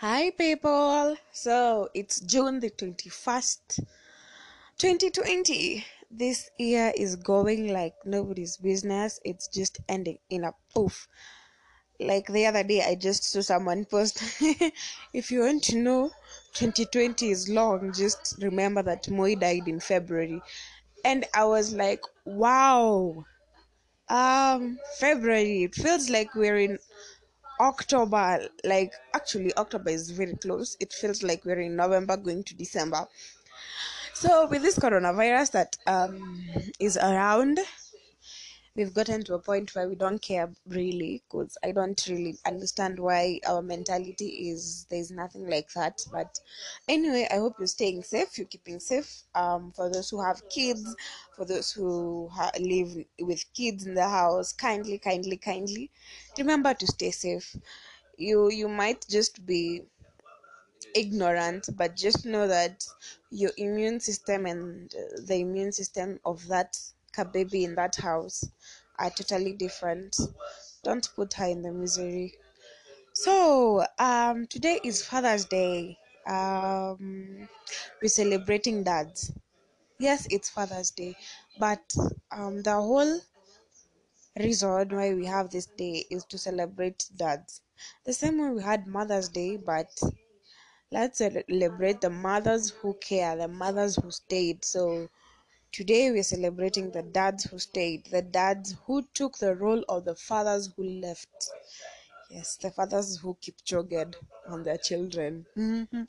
Hi, people. So it's June the 21st, 2020. This year is going like nobody's business. It's just ending in a poof. Like the other day, I just saw someone post if you want to know 2020 is long, just remember that Moi died in February. And I was like, wow. Um, February. It feels like we're in October, like actually October is very close. It feels like we're in November going to December. So with this coronavirus that um is around, we've gotten to a point where we don't care really because I don't really understand why our mentality is there's nothing like that. But anyway, I hope you're staying safe, you're keeping safe. Um, for those who have kids, for those who ha- live with kids in the house, kindly, kindly, kindly remember to stay safe. You you might just be ignorant, but just know that your immune system and the immune system of that baby in that house are totally different. Don't put her in the misery. So, um, today is Father's Day. Um, we're celebrating dads. Yes, it's Father's Day, but um, the whole reason why we have this day is to celebrate dads. The same way we had Mother's Day, but let's celebrate the mothers who care, the mothers who stayed. So today we're celebrating the dads who stayed, the dads who took the role of the fathers who left. Yes, the fathers who keep jogged on their children. Mhm.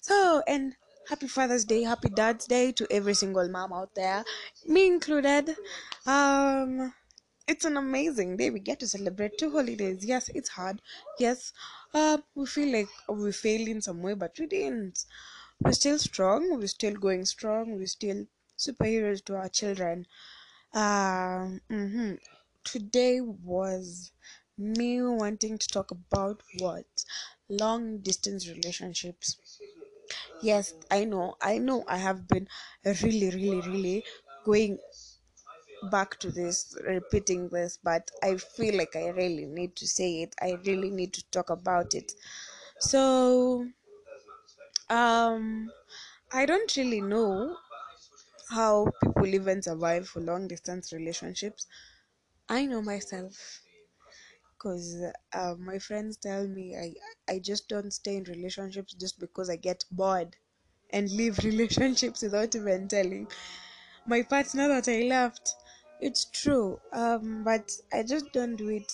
So, and happy Father's Day, happy Dad's Day to every single mom out there, me included. Um, it's an amazing day. We get to celebrate two holidays. Yes, it's hard. Yes, uh, we feel like we failed in some way, but we didn't. We're still strong. We're still going strong. We're still superheroes to our children. Um, mhm. Today was me wanting to talk about what long distance relationships. Yes, I know, I know, I have been really, really, really going back to this, repeating this, but I feel like I really need to say it. I really need to talk about it. So, um, I don't really know how people even survive for long distance relationships. I know myself because uh, my friends tell me I I just don't stay in relationships just because I get bored and leave relationships without even telling my partner that I left. It's true, um, but I just don't do it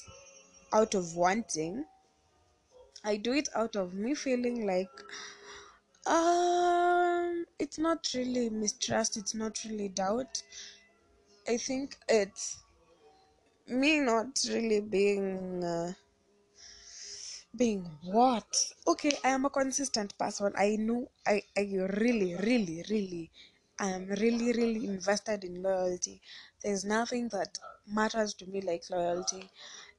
out of wanting. I do it out of me feeling like um, it's not really mistrust. It's not really doubt. I think it's me not really being. Uh, being what okay i am a consistent person i know i i really really really i am really really invested in loyalty there's nothing that matters to me like loyalty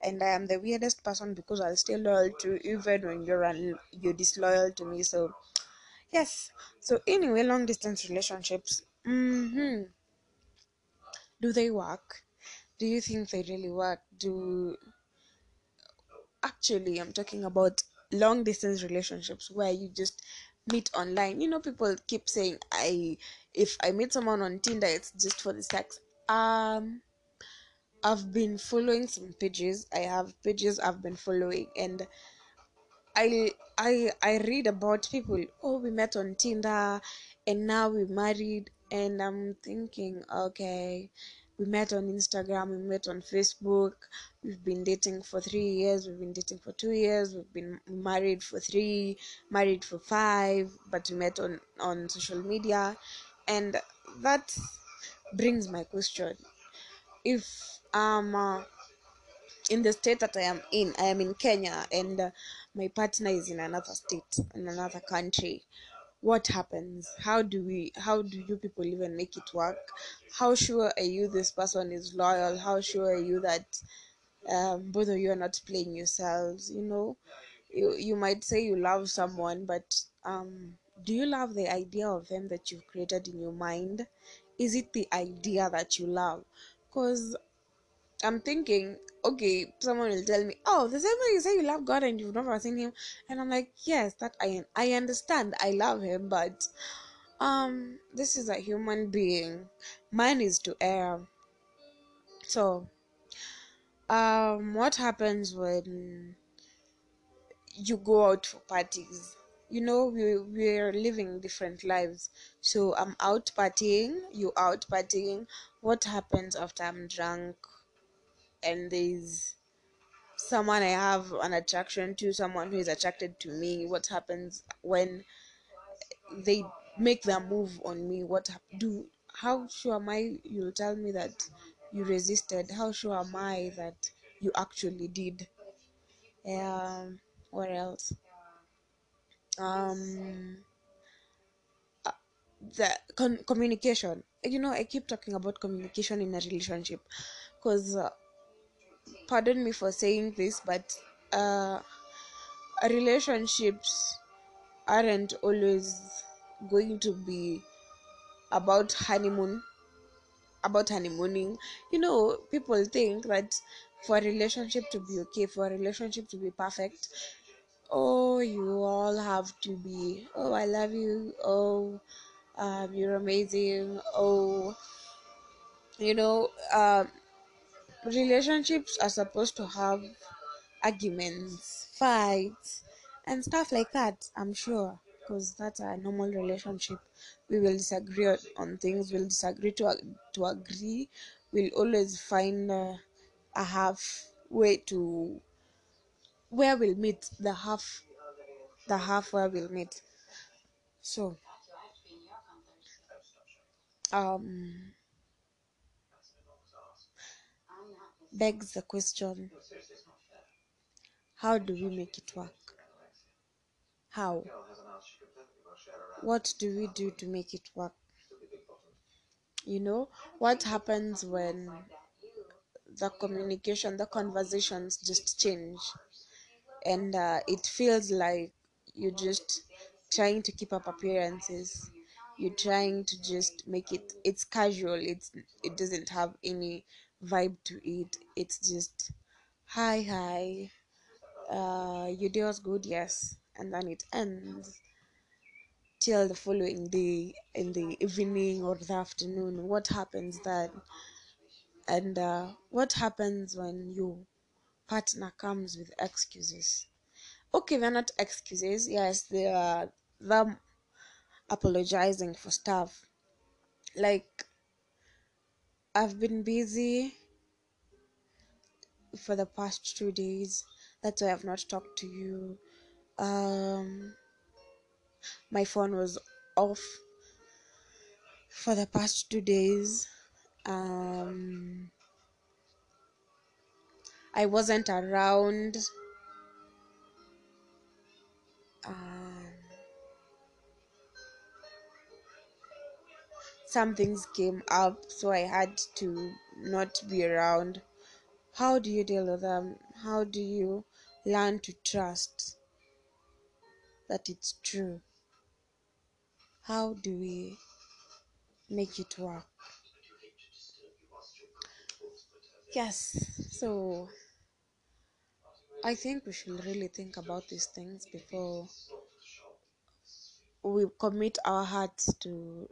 and i am the weirdest person because i'll stay loyal to you even when you're un- you're disloyal to me so yes. So anyway long distance relationships hmm do they work? Do you think they really work? Do actually i'm talking about long distance relationships where you just meet online. You know people keep saying i if i meet someone on tinder it's just for the sex. Um i've been following some pages. I have pages i've been following and i i i read about people oh we met on tinder and now we're married and i'm thinking okay we met on instagram we met on facebook we've been dating for three years we've been dating for two years we've been married for three married for five but we met on on social media and that brings my question. If um uh, in the state that I am in, I am in Kenya, and uh, my partner is in another state, in another country. What happens? How do we? How do you people even make it work? How sure are you this person is loyal? How sure are you that um, both of you are not playing yourselves? You know, you you might say you love someone, but um, do you love the idea of them that you've created in your mind? Is it the idea that you love? Because I'm thinking, okay, someone will tell me, oh, the same way you say you love God and you've never seen Him, and I'm like, yes, that I I understand, I love Him, but um, this is a human being. Mine is to err. So, um, what happens when you go out for parties? You know, we we're living different lives. So I'm out partying, you out partying. What happens after I'm drunk? And there's someone I have an attraction to, someone who is attracted to me, what happens when they make their move on me? What do how sure am I you'll tell me that you resisted? How sure am I that you actually did? Um what else? Um uh, the con- communication you know i keep talking about communication in a relationship because uh, pardon me for saying this, but uh, relationships aren't always going to be about honeymoon, about honeymooning. You know, people think that for a relationship to be okay, for a relationship to be perfect, oh, you all have to be, oh, I love you, oh, um, you're amazing, oh, you know, um, relationships are supposed to have arguments, fights, and stuff like that. I'm sure, because that's a normal relationship. We will disagree on, things. We'll disagree to to agree. We'll always find uh, a half way to where we'll meet. The half, the half where we'll meet. So, um, begs the question how do we make it work? How? What do we do to make it work? You know, what happens when the communication, the conversations just change and uh, it feels like you're just trying to keep up appearances you're trying to just make it it's casual it's it doesn't have any vibe to it. It's just hi hi. Uh your day was good yes. And then it ends till the following day in the evening or the afternoon. What happens then? And uh, what happens when your partner comes with excuses? Okay they're not excuses. Yes they are them apologizing for stuff. Like i've been busy for the past two days. That's why i've not talked to you. Um my phone was off for the past two days. Um i wasn't around. Um some things came up so i had to not be around. How do you deal with them? How do you learn to trust that it's true? How do we make it work? Yes so i think we should really think about these things before we commit our hearts to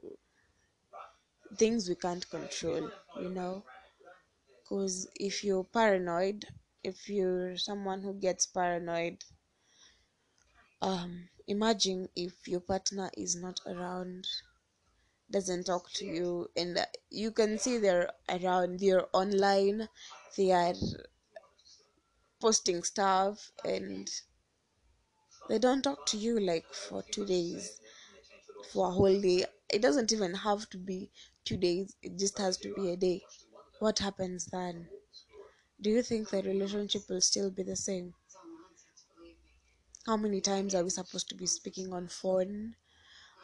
things we can't control you know? Because if you're paranoid if you're someone who gets paranoid um imagine if your partner is not around doesn't talk to you and you can see they're around they're online they are posting stuff and they don't talk to you like for two days for a whole day it doesn't even have to be two days it just has to be a day. What happens then? Do you think the relationship will still be the same? How many times are we supposed to be speaking on phone?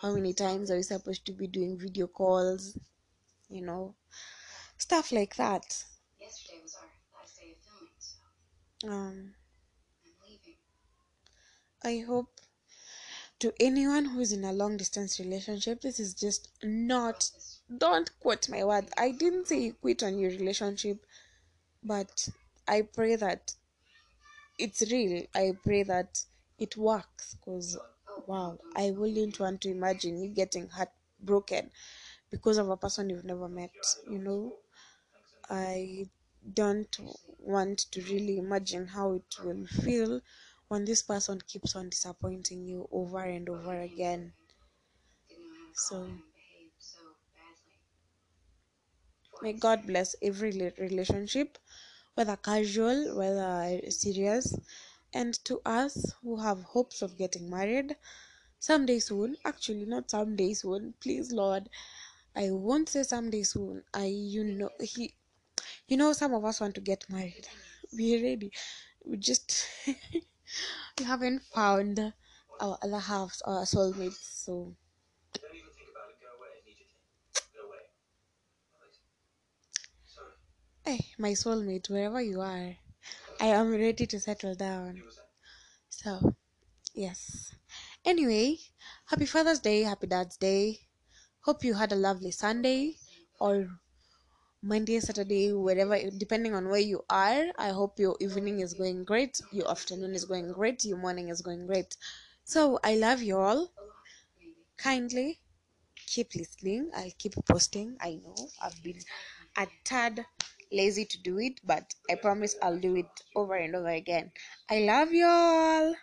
How many times are we supposed to be doing video calls? You know stuff like that. Yesterday was our last day of filming, so um I'm leaving. i hope to anyone who is in a long distance relationship this is just not don't quote my words i didn't say you quit on your relationship but I pray that it's real. I pray that it works because wow, I wouldn't want to imagine you getting heartbroken because of a person you've never met, you know. I don't want to really imagine how it will feel when this person keeps on disappointing you over and over again. So-. May God bless every relationship, whether casual, whether serious. And to us who have hopes of getting married someday soon, actually, not someday soon, please, Lord, I won't say someday soon. I, you know, He, you know, some of us want to get married. Be ready. We just, we haven't found our other halves, our soulmates, so. Hey, my soulmate, wherever you are, I am ready to settle down. So, yes. Anyway, happy Father's Day, happy Dad's Day. Hope you had a lovely Sunday or Monday, Saturday, wherever, depending on where you are. I hope your evening is going great, your afternoon is going great, your morning is going great. So, I love you all. Kindly keep listening. I'll keep posting. I know I've been a tad lazy to do it, but I promise I'll do it over and over again. I love you all.